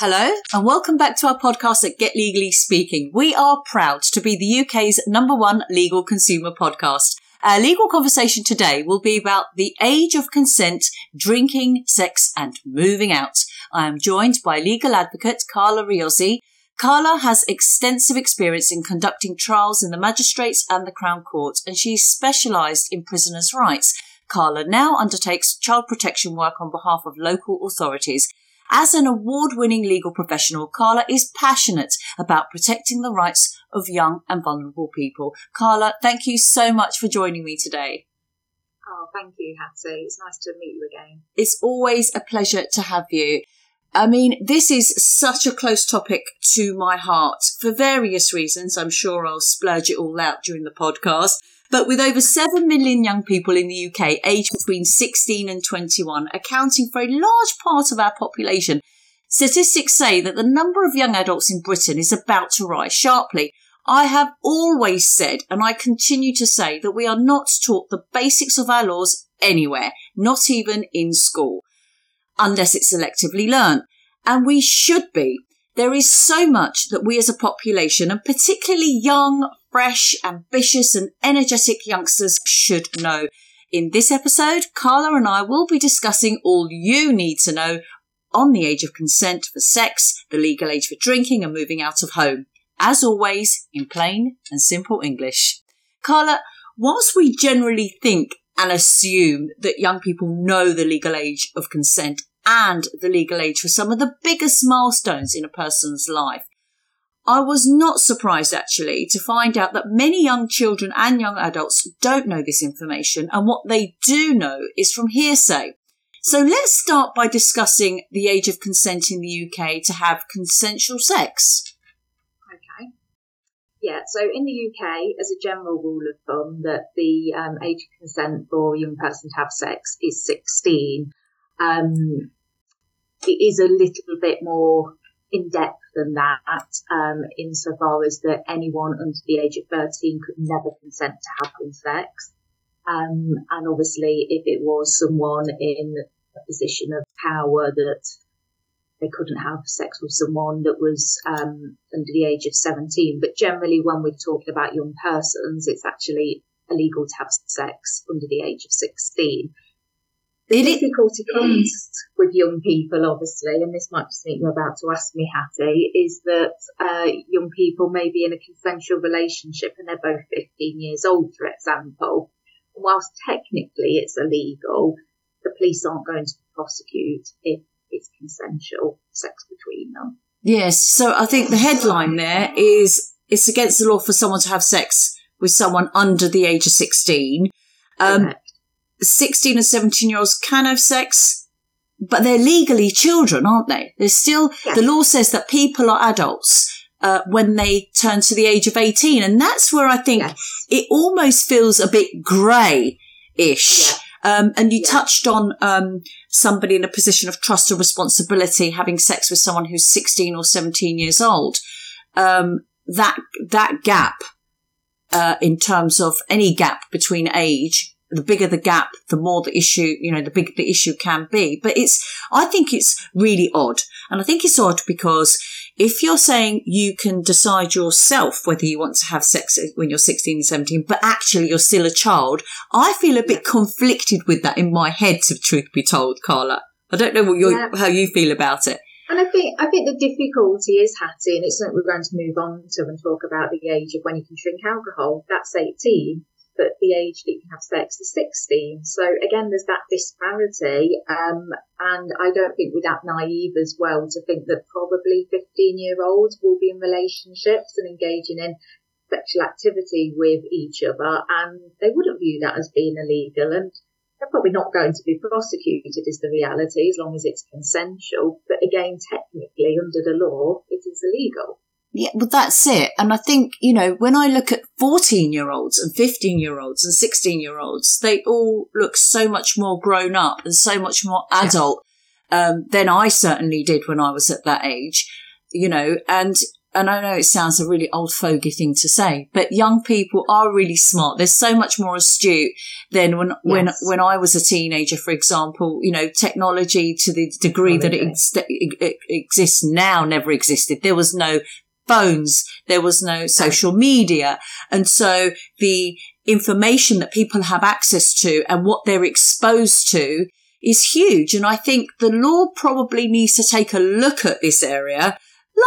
Hello and welcome back to our podcast at Get Legally Speaking. We are proud to be the UK's number one legal consumer podcast. Our legal conversation today will be about the age of consent, drinking, sex and moving out. I am joined by legal advocate Carla Riozzi. Carla has extensive experience in conducting trials in the magistrates and the Crown Court and she's specialised in prisoners' rights. Carla now undertakes child protection work on behalf of local authorities. As an award winning legal professional, Carla is passionate about protecting the rights of young and vulnerable people. Carla, thank you so much for joining me today. Oh, thank you, Hatti. It's nice to meet you again. It's always a pleasure to have you. I mean, this is such a close topic to my heart for various reasons. I'm sure I'll splurge it all out during the podcast. But with over 7 million young people in the UK aged between 16 and 21, accounting for a large part of our population, statistics say that the number of young adults in Britain is about to rise sharply. I have always said, and I continue to say, that we are not taught the basics of our laws anywhere, not even in school, unless it's selectively learned. And we should be. There is so much that we as a population, and particularly young, fresh, ambitious, and energetic youngsters should know. In this episode, Carla and I will be discussing all you need to know on the age of consent for sex, the legal age for drinking, and moving out of home. As always, in plain and simple English. Carla, whilst we generally think and assume that young people know the legal age of consent and the legal age for some of the biggest milestones in a person's life. I was not surprised actually to find out that many young children and young adults don't know this information and what they do know is from hearsay. So let's start by discussing the age of consent in the UK to have consensual sex. Okay. Yeah, so in the UK, as a general rule of thumb, that the um, age of consent for a young person to have sex is 16. Um, it is a little bit more in depth than that, um, insofar as that anyone under the age of 13 could never consent to having sex. Um, and obviously, if it was someone in a position of power that they couldn't have sex with someone that was um, under the age of 17. But generally, when we're talking about young persons, it's actually illegal to have sex under the age of 16. The difficulty comes with young people, obviously, and this might be something you're about to ask me, Hatti, is that uh, young people may be in a consensual relationship and they're both 15 years old, for example. And whilst technically it's illegal, the police aren't going to prosecute if it's consensual sex between them. Yes, so I think the headline there is it's against the law for someone to have sex with someone under the age of 16. Um, 16 and 17 year olds can have sex, but they're legally children, aren't they? They're still, yes. the law says that people are adults. Uh, when they turn to the age of 18. And that's where I think yes. it almost feels a bit grey-ish. Yeah. Um, and you yeah. touched on um, somebody in a position of trust or responsibility having sex with someone who's 16 or 17 years old. Um, that that gap uh, in terms of any gap between age the bigger the gap, the more the issue, you know, the bigger the issue can be. But it's, I think it's really odd. And I think it's odd because if you're saying you can decide yourself whether you want to have sex when you're 16 and 17, but actually you're still a child, I feel a bit conflicted with that in my head, to truth be told, Carla. I don't know what yeah. how you feel about it. And I think I think the difficulty is Hatti, and it's something we're going to move on to and talk about the age of when you can drink alcohol. That's 18 but the age that you can have sex is 16. So again, there's that disparity. Um, and I don't think we're that naive as well to think that probably 15 year olds will be in relationships and engaging in sexual activity with each other and they wouldn't view that as being illegal and they're probably not going to be prosecuted is the reality as long as it's consensual. But again, technically under the law, it is illegal. Yeah, well, that's it. And I think, you know, when I look at 14 year olds and 15 year olds and 16 year olds, they all look so much more grown up and so much more adult um, than I certainly did when I was at that age, you know, and and I know it sounds a really old fogey thing to say, but young people are really smart. They're so much more astute than when, yes. when, when I was a teenager, for example, you know, technology to the degree that it, ex- it, exists now never existed. There was no phones. There was no social media. And so the information that people have access to and what they're exposed to is huge. And I think the law probably needs to take a look at this area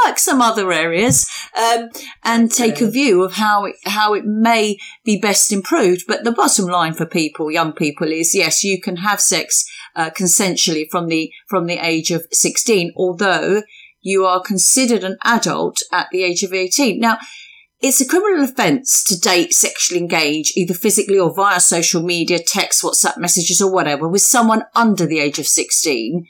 like some other areas, um, and take a view of how it, how it may be best improved. But the bottom line for people, young people, is yes, you can have sex uh, consensually from the from the age of sixteen, although you are considered an adult at the age of eighteen. Now, it's a criminal offence to date, sexually engage, either physically or via social media, text, WhatsApp messages, or whatever, with someone under the age of 16,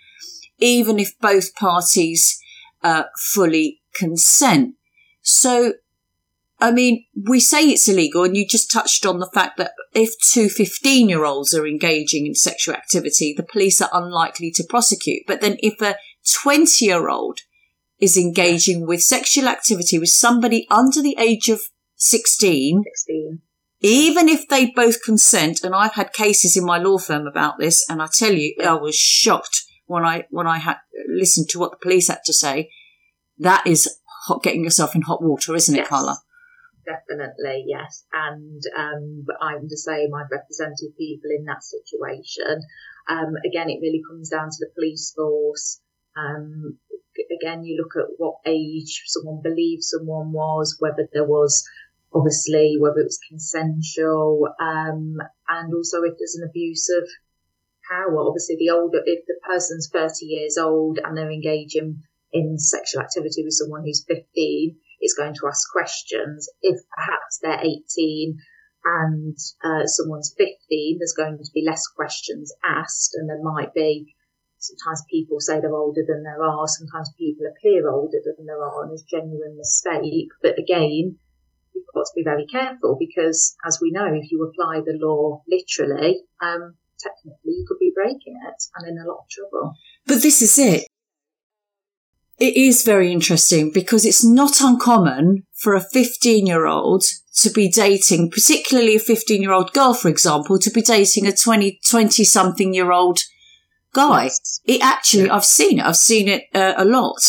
even if both parties uh, fully consent. So, I mean, we say it's illegal, and you just touched on the fact that if two 15 year olds are engaging in sexual activity, the police are unlikely to prosecute. But then if a 20 year old is engaging with sexual activity with somebody under the age of 16, 16. Even if they both consent, and I've had cases in my law firm about this, and I tell you, I was shocked when I when I had listened to what the police had to say. That is hot, getting yourself in hot water, isn't yes, it, Carla? Definitely, yes. And um, I'm the same. I've represented people in that situation. Um, again, it really comes down to the police force. Um, again, you look at what age someone believes someone was, whether there was obviously whether it was consensual, um, and also if there's an abuse of power. Obviously, the older if the person's 30 years old and they're engaging in sexual activity with someone who's 15, it's going to ask questions. If perhaps they're 18 and uh, someone's 15, there's going to be less questions asked, and there might be sometimes people say they're older than they are, sometimes people appear older than they are, and there's genuine mistake. But again, you've got to be very careful because, as we know, if you apply the law literally, um, technically you could be breaking it and in a lot of trouble. But this is it. It is very interesting because it's not uncommon for a 15 year old to be dating, particularly a 15 year old girl, for example, to be dating a 20, 20 something year old guy. Yes. It actually, I've seen it. I've seen it uh, a lot.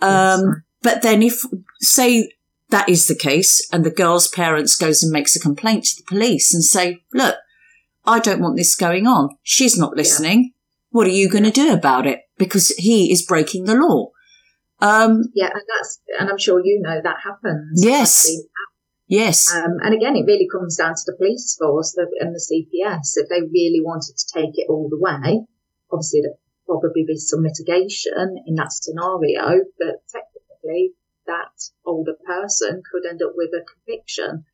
Um, yes. But then if, say, that is the case and the girl's parents goes and makes a complaint to the police and say, look, I don't want this going on. She's not listening. Yeah. What are you going to do about it? Because he is breaking the law. Um, yeah, and that's, and I'm sure you know that happens. Yes. Yes. Um, and again, it really comes down to the police force and the CPS. If they really wanted to take it all the way, obviously there probably be some mitigation in that scenario, but technically that older person could end up with a conviction.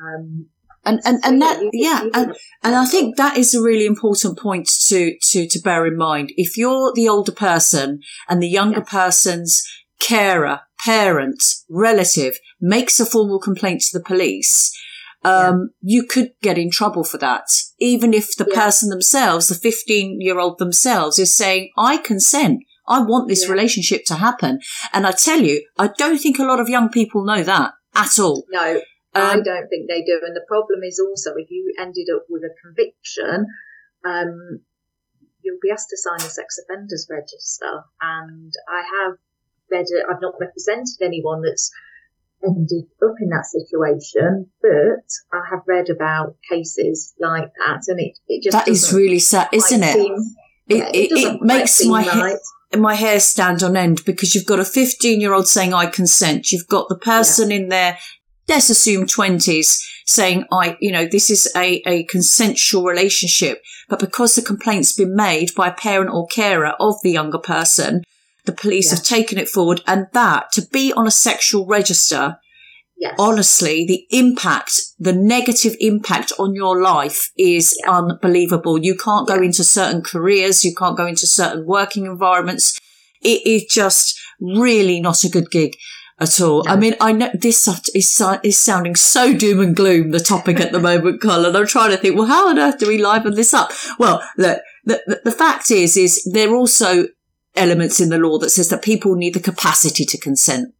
Um, and and, so and that yeah, and, and I think that is a really important point to to to bear in mind. If you're the older person and the younger yes. person's carer, parent, relative makes a formal complaint to the police, um, yeah. you could get in trouble for that. Even if the yeah. person themselves, the 15 year old themselves is saying, I consent. I want this yeah. relationship to happen. And I tell you, I don't think a lot of young people know that at all. No, um, I don't think they do. And the problem is also if you ended up with a conviction, um, you'll be asked to sign a sex offenders register. And I have read I've not represented anyone that's ended up in that situation, but I have read about cases like that, and it, it just that is really sad, isn't it? Seem, it, yeah, it, it, it makes my right. ha- my hair stand on end because you've got a 15 year old saying I consent, you've got the person yeah. in there, let's assume 20s saying I, you know, this is a, a consensual relationship, but because the complaint's been made by a parent or carer of the younger person, the police have taken it forward and that to be on a sexual register, yes. honestly, the impact, the negative impact on your life is unbelievable. You can't go into certain careers. You can't go into certain working environments. It is just really not a good gig at all. No. I mean, I know this is, is sounding so doom and gloom, the topic at the moment, Carla. I'm trying to think, well, how on earth do we liven this up? Well, look, the, the, the fact is, is they're also elements in the law that says that people need the capacity to consent.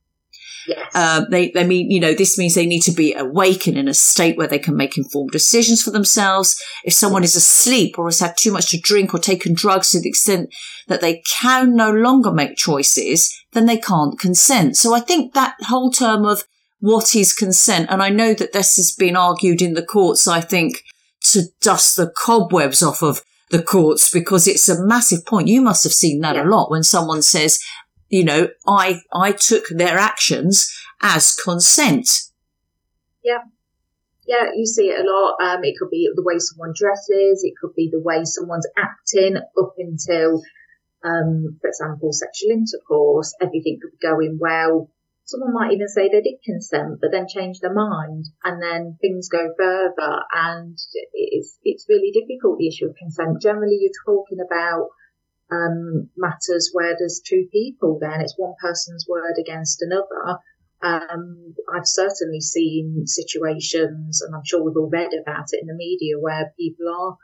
Yes. Um, they, they mean, you know, this means they need to be awake and in a state where they can make informed decisions for themselves. If someone is asleep or has had too much to drink or taken drugs to the extent that they can no longer make choices, then they can't consent. So I think that whole term of what is consent, and I know that this has been argued in the courts, I think, to dust the cobwebs off of the courts because it's a massive point. You must have seen that yeah. a lot when someone says, you know, I, I took their actions as consent. Yeah. Yeah, you see it a lot. Um, it could be the way someone dresses. It could be the way someone's acting up until, um, for example, sexual intercourse. Everything could be going well. Someone might even say they did consent, but then change their mind, and then things go further, and it's it's really difficult. The issue of consent. Generally, you're talking about um, matters where there's two people then it's one person's word against another. Um, I've certainly seen situations, and I'm sure we've all read about it in the media, where people are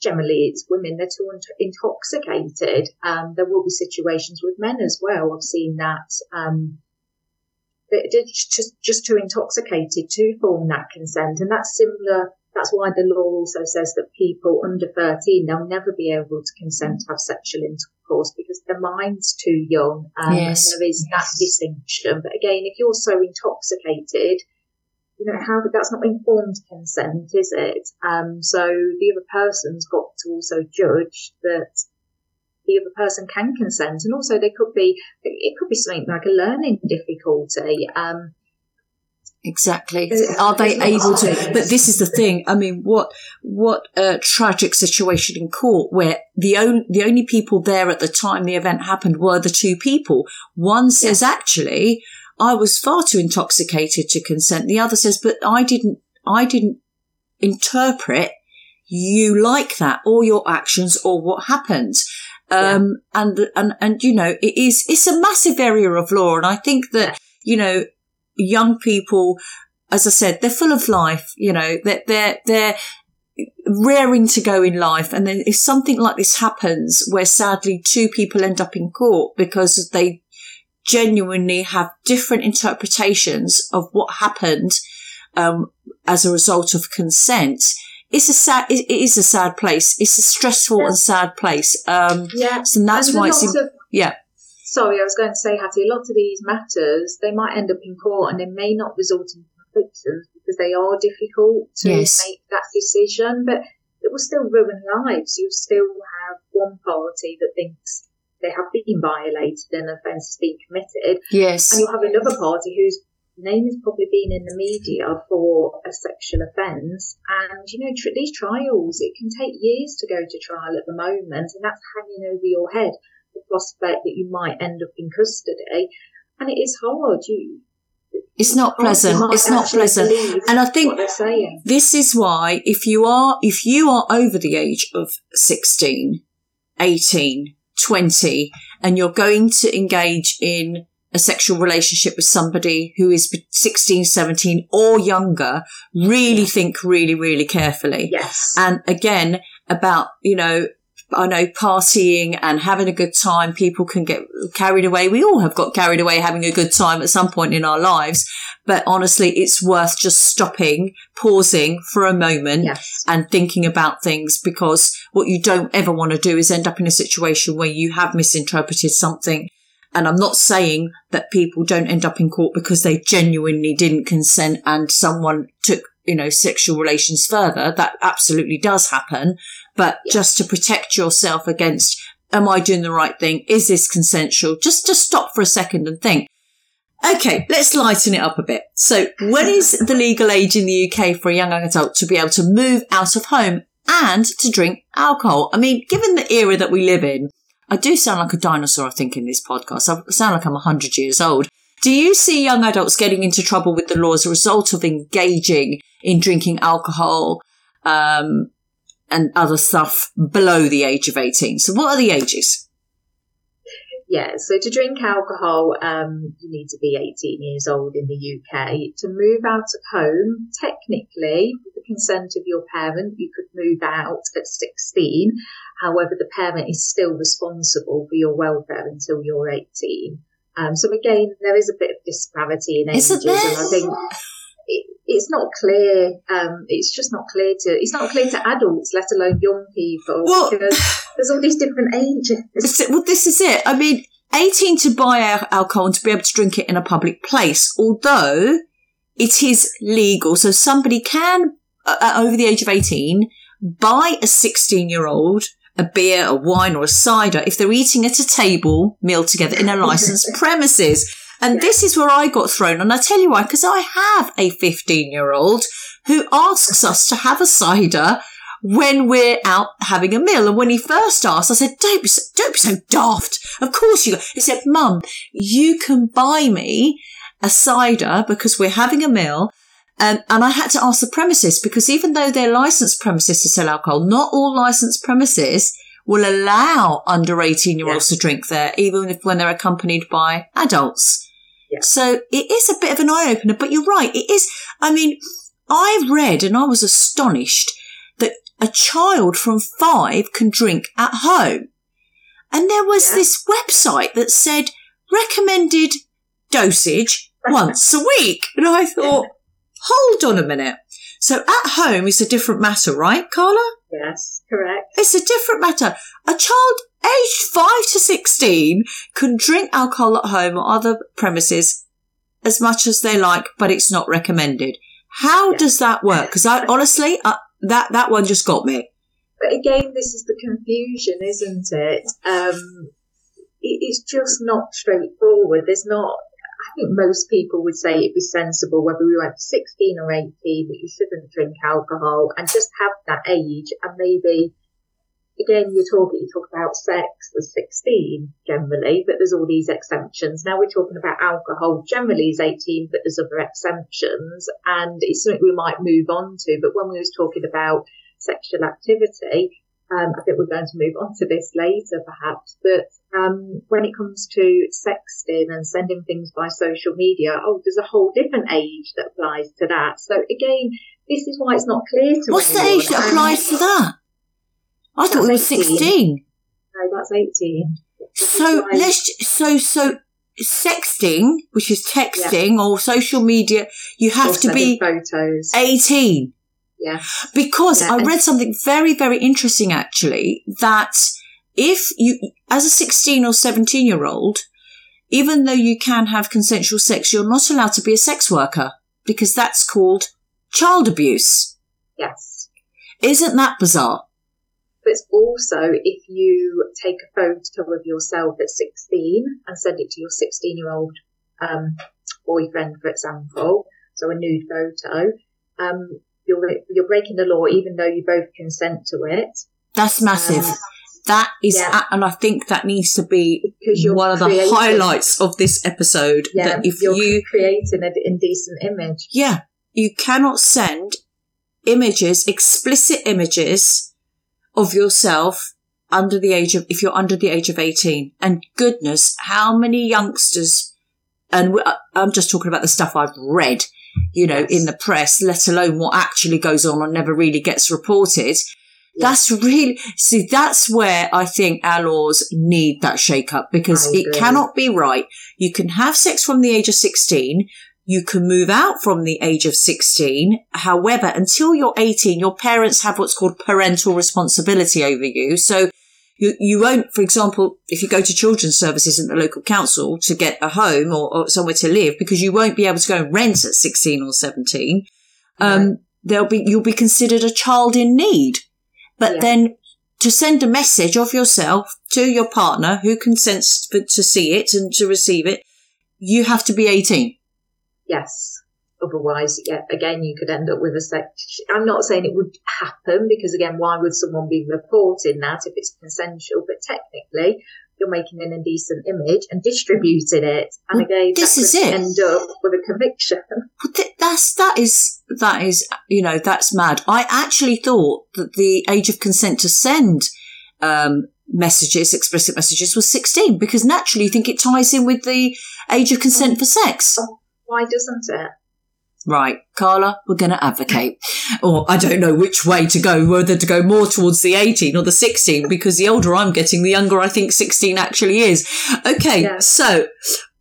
generally it's women they're too intoxicated. Um, there will be situations with men as well. I've seen that. Um, just just too intoxicated to form that consent, and that's similar that's why the law also says that people under 13, they'll never be able to consent to have sexual intercourse because their mind's too young. Um, yes. And there is yes. that distinction. But again, if you're so intoxicated, you know, how that's not informed consent, is it? Um, so the other person's got to also judge that the other person can consent. And also there could be, it could be something like a learning difficulty. Um, Exactly. Are they able to? But this is the thing. I mean, what what a tragic situation in court where the only the only people there at the time the event happened were the two people. One says, actually, I was far too intoxicated to consent. The other says, but I didn't. I didn't interpret you like that or your actions or what happened. Um, yeah. and, and, and, you know, it is, it's a massive area of law. And I think that, you know, young people, as I said, they're full of life, you know, they're, they're, they're raring to go in life. And then if something like this happens where sadly two people end up in court because they genuinely have different interpretations of what happened, um, as a result of consent, it's a sad, it is a sad place. It's a stressful yeah. and sad place. Um, yeah. So that's and why it's, of, yeah sorry, I was going to say, Hatti, a lot of these matters, they might end up in court and they may not result in convictions because they are difficult to yes. make that decision, but it will still ruin lives. You'll still have one party that thinks they have been violated and an offence has been committed. Yes. And you'll have another party whose name has probably been in the media for a sexual offence. And, you know, tr- these trials, it can take years to go to trial at the moment, and that's hanging over your head the prospect that you might end up in custody. And it is hard. You, it's not pleasant. It's not pleasant. And I think this is why if you are, if you are over the age of 16, 18, 20, and you're going to engage in a sexual relationship with somebody who is 16, 17 or younger, really think really, really carefully. Yes. And again, about, you know, I know partying and having a good time, people can get carried away. We all have got carried away having a good time at some point in our lives. But honestly, it's worth just stopping, pausing for a moment yes. and thinking about things because what you don't ever want to do is end up in a situation where you have misinterpreted something. And I'm not saying that people don't end up in court because they genuinely didn't consent and someone took you know, sexual relations further. That absolutely does happen. But yeah. just to protect yourself against, am I doing the right thing? Is this consensual? Just to stop for a second and think, okay, let's lighten it up a bit. So when is the legal age in the UK for a young adult to be able to move out of home and to drink alcohol? I mean, given the era that we live in, I do sound like a dinosaur, I think, in this podcast. I sound like I'm 100 years old. Do you see young adults getting into trouble with the law as a result of engaging in drinking alcohol um, and other stuff below the age of 18? So, what are the ages? Yeah, so to drink alcohol, um, you need to be 18 years old in the UK. To move out of home, technically, with the consent of your parent, you could move out at 16. However, the parent is still responsible for your welfare until you're 18. Um, so again, there is a bit of disparity in ages, and I think it, it's not clear. Um, it's just not clear to it's not clear to adults, let alone young people, Well- because there's all these different ages. Well, this is it. I mean, 18 to buy alcohol and to be able to drink it in a public place, although it is legal. So somebody can, uh, uh, over the age of 18, buy a 16 year old a beer, a wine or a cider if they're eating at a table meal together in a licensed premises. And this is where I got thrown. And I tell you why, because I have a 15 year old who asks us to have a cider when we're out having a meal. And when he first asked, I said, don't be so, don't be so daft. Of course you, he said, mum, you can buy me a cider because we're having a meal. Um, and I had to ask the premises because even though they're licensed premises to sell alcohol, not all licensed premises will allow under 18 year olds to drink there, even if when they're accompanied by adults. Yeah. So it is a bit of an eye opener, but you're right. It is. I mean, I read and I was astonished that a child from five can drink at home. And there was Yeah. this website that said recommended dosage once a week. And I thought, hold on a minute. So at home is a different matter, right, Carla? Yes, correct. It's a different matter. A child aged 5 to 16 can drink alcohol at home or other premises as much as they like, but it's not recommended. How Yeah. does that work? Because I honestly, uh, that, that one just got me. But again, this is the confusion, isn't it? Um, it it's just not straightforward. There's not. I think most people would say it'd be sensible whether we went to 16 or 18 that you shouldn't drink alcohol and just have that age and maybe. Again, you talk you talk about sex as 16 generally, but there's all these exemptions. Now we're talking about alcohol generally is 18, but there's other exemptions, and it's something we might move on to. But when we was talking about sexual activity. Um, I think we're going to move on to this later, perhaps. But um, when it comes to sexting and sending things by social media, oh, there's a whole different age that applies to that. So again, this is why it's not clear to What's the age that applies to that? I thought it was 18. 16. No, that's 18. So let's, so, so sexting, which is texting or social media, you Or have to be photos. 18. Yeah. Because Yeah, I read something very, very interesting actually that if you, as a 16 or 17 year old, even though you can have consensual sex, you're not allowed to be a sex worker because that's called child abuse. Yes. Isn't that bizarre? It's also if you take a photo of yourself at 16 and send it to your 16 year old um, boyfriend, for example, so a nude photo, um, you're, you're breaking the law even though you both consent to it. That's massive. Um, that is, yeah. and I think that needs to be one of the creating- highlights of this episode. Yeah, that if you're you, creating an indecent image. yeah, you cannot send images, explicit images of yourself under the age of, if you're under the age of 18. And goodness, how many youngsters, and I- uh, I'm just talking about the stuff I've read, you know, Yes. in the press, let alone what actually goes on and never really gets reported. That's really, see, that's where I think our laws need that shake up because it cannot be right. You can have sex from the age of 16. You can move out from the age of 16. However, until you're 18, your parents have what's called parental responsibility over you. So you, you won't, for example, if you go to children's services in the local council to get a home or, or somewhere to live, because you won't be able to go and rent at 16 or 17, um, there'll be, you'll be considered a child in need. But Yeah. then to send a message of yourself to your partner who consents for, to see it and to receive it, you have to be 18. Yes. Otherwise, yeah, again, you could end up with a sex. I'm not saying it would happen because, again, why would someone be reporting that if it's consensual? But technically, you're making an indecent image and distributing it, and Well, again, this that is could it. end up with a conviction. But th- that's that is that is you know that's mad. I actually thought that the age of consent to send um, messages, explicit messages, was sixteen because naturally you think it ties in with the age of consent for sex. Why doesn't it? Right, Carla, we're going to advocate, or I don't know which way to go, whether to go more towards the eighteen or the sixteen, because the older I'm getting, the younger I think sixteen actually is. Okay, Yeah. so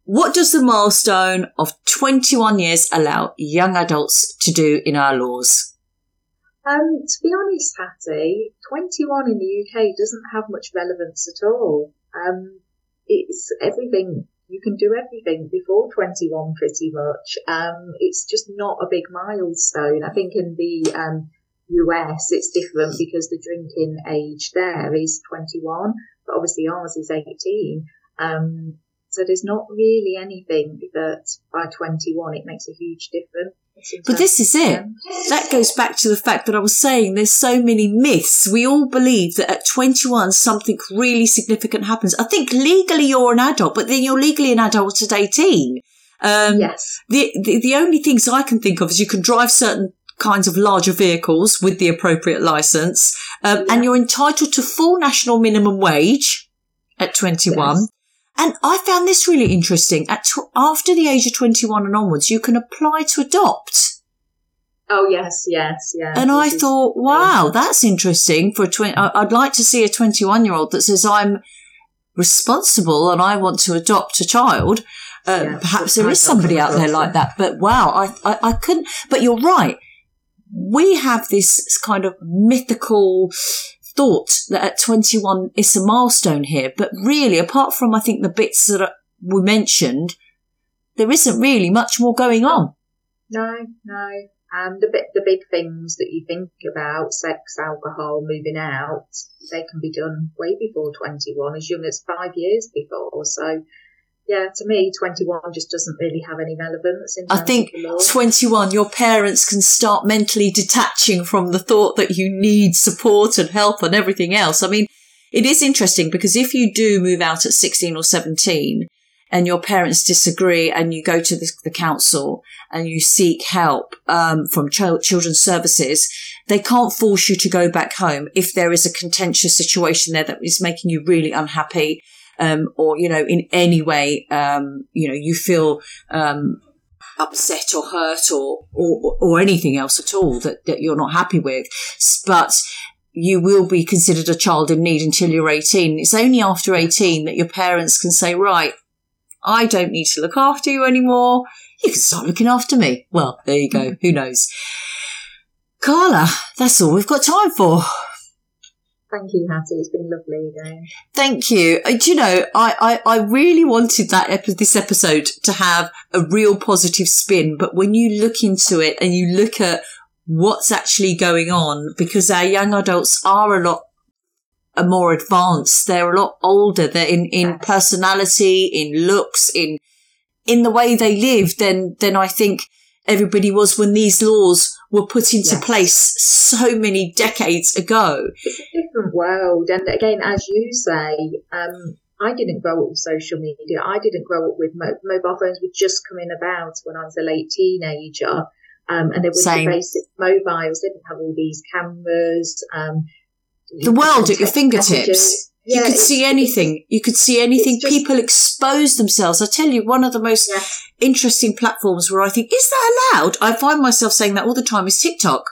what does the milestone of 21 years allow young adults to do in our laws? Um, to be honest, Hatti, 21 in the UK doesn't have much relevance at all. Um, it's everything, you can do everything before 21 pretty much. Um, it's just not a big milestone. I think in the, um, US it's different because the drinking age there is 21, but obviously ours is 18. Um, so there's not really anything that by 21 it makes a huge difference. But this is it. That goes back to the fact that I was saying there's so many myths. We all believe that at 21 something really significant happens. I think legally you're an adult, but then you're legally an adult at 18. Um, yes. The, the, the only things I can think of is you can drive certain kinds of larger vehicles with the appropriate license, um, yeah. and you're entitled to full national minimum wage at 21. Yes. And I found this really interesting. At tw- after the age of 21 and onwards, you can apply to adopt. Oh yes, yes, yes. And I thought, wow, that's interesting for a 20. I'd like to see a 21 year old that says I'm responsible and I want to adopt a child. Uh, yeah, perhaps there is somebody out there like that, but wow, I, I, I couldn't, but you're right. We have this kind of mythical thought that at 21 it's a milestone here, but really, apart from I think the bits that we mentioned, there isn't really much more going on. No, no. And the bit, the big things that you think about, sex, alcohol, moving out, they can be done way before 21, as young as five years before. So yeah, to me, 21 just doesn't really have any relevance. I think 21, your parents can start mentally detaching from the thought that you need support and help and everything else. I mean, it is interesting because if you do move out at 16 or 17 and your parents disagree and you go to the, the council and you seek help um, from child, children's services, they can't force you to go back home if there is a contentious situation there that is making you really unhappy um, or, you know, in any way, um, you know, you feel, um, upset or hurt or, or, or anything else at all that, that you're not happy with. But you will be considered a child in need until you're 18. It's only after 18 that your parents can say, right, I don't need to look after you anymore. You can start looking after me. Well, there you go. Who knows? Carla, that's all we've got time for. Thank you, Hatti. It's been lovely again. Thank you. Uh, do you know, I, I, I really wanted that epi- this episode to have a real positive spin, but when you look into it and you look at what's actually going on, because our young adults are a lot are more advanced. They're a lot older. They're in, in yes. personality, in looks, in in the way they live. Then then I think everybody was when these laws were put into yes. place so many decades ago. It's a different world. And again, as you say, um, I didn't grow up with social media. I didn't grow up with mo- mobile phones were just coming about when I was a late teenager. Um, and there was the basic mobiles. They didn't have all these cameras. Um, the world at your fingertips. Messages you could see anything. You could see anything. Just, People expose themselves. I tell you, one of the most yeah. interesting platforms where I think, is that allowed? I find myself saying that all the time is TikTok.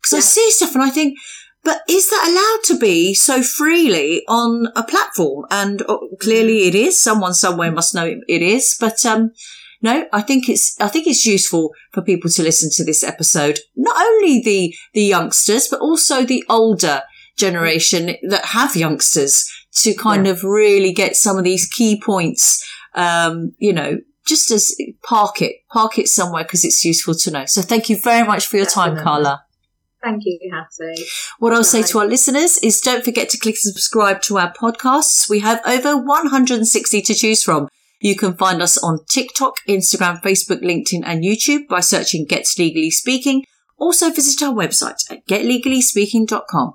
Because yeah. I see stuff and I think, but is that allowed to be so freely on a platform? And uh, clearly it is. Someone somewhere must know it is. But, um, no, I think it's, I think it's useful for people to listen to this episode. Not only the, the youngsters, but also the older generation that have youngsters to kind yeah. of really get some of these key points, um, you know, just as park it, park it somewhere because it's useful to know. So thank you very much for your Definitely. time, Carla. Thank you, Hatti. What I'll say to our listeners is don't forget to click subscribe to our podcasts. We have over 160 to choose from. You can find us on TikTok, Instagram, Facebook, LinkedIn, and YouTube by searching Get Legally Speaking. Also visit our website at getlegallyspeaking.com.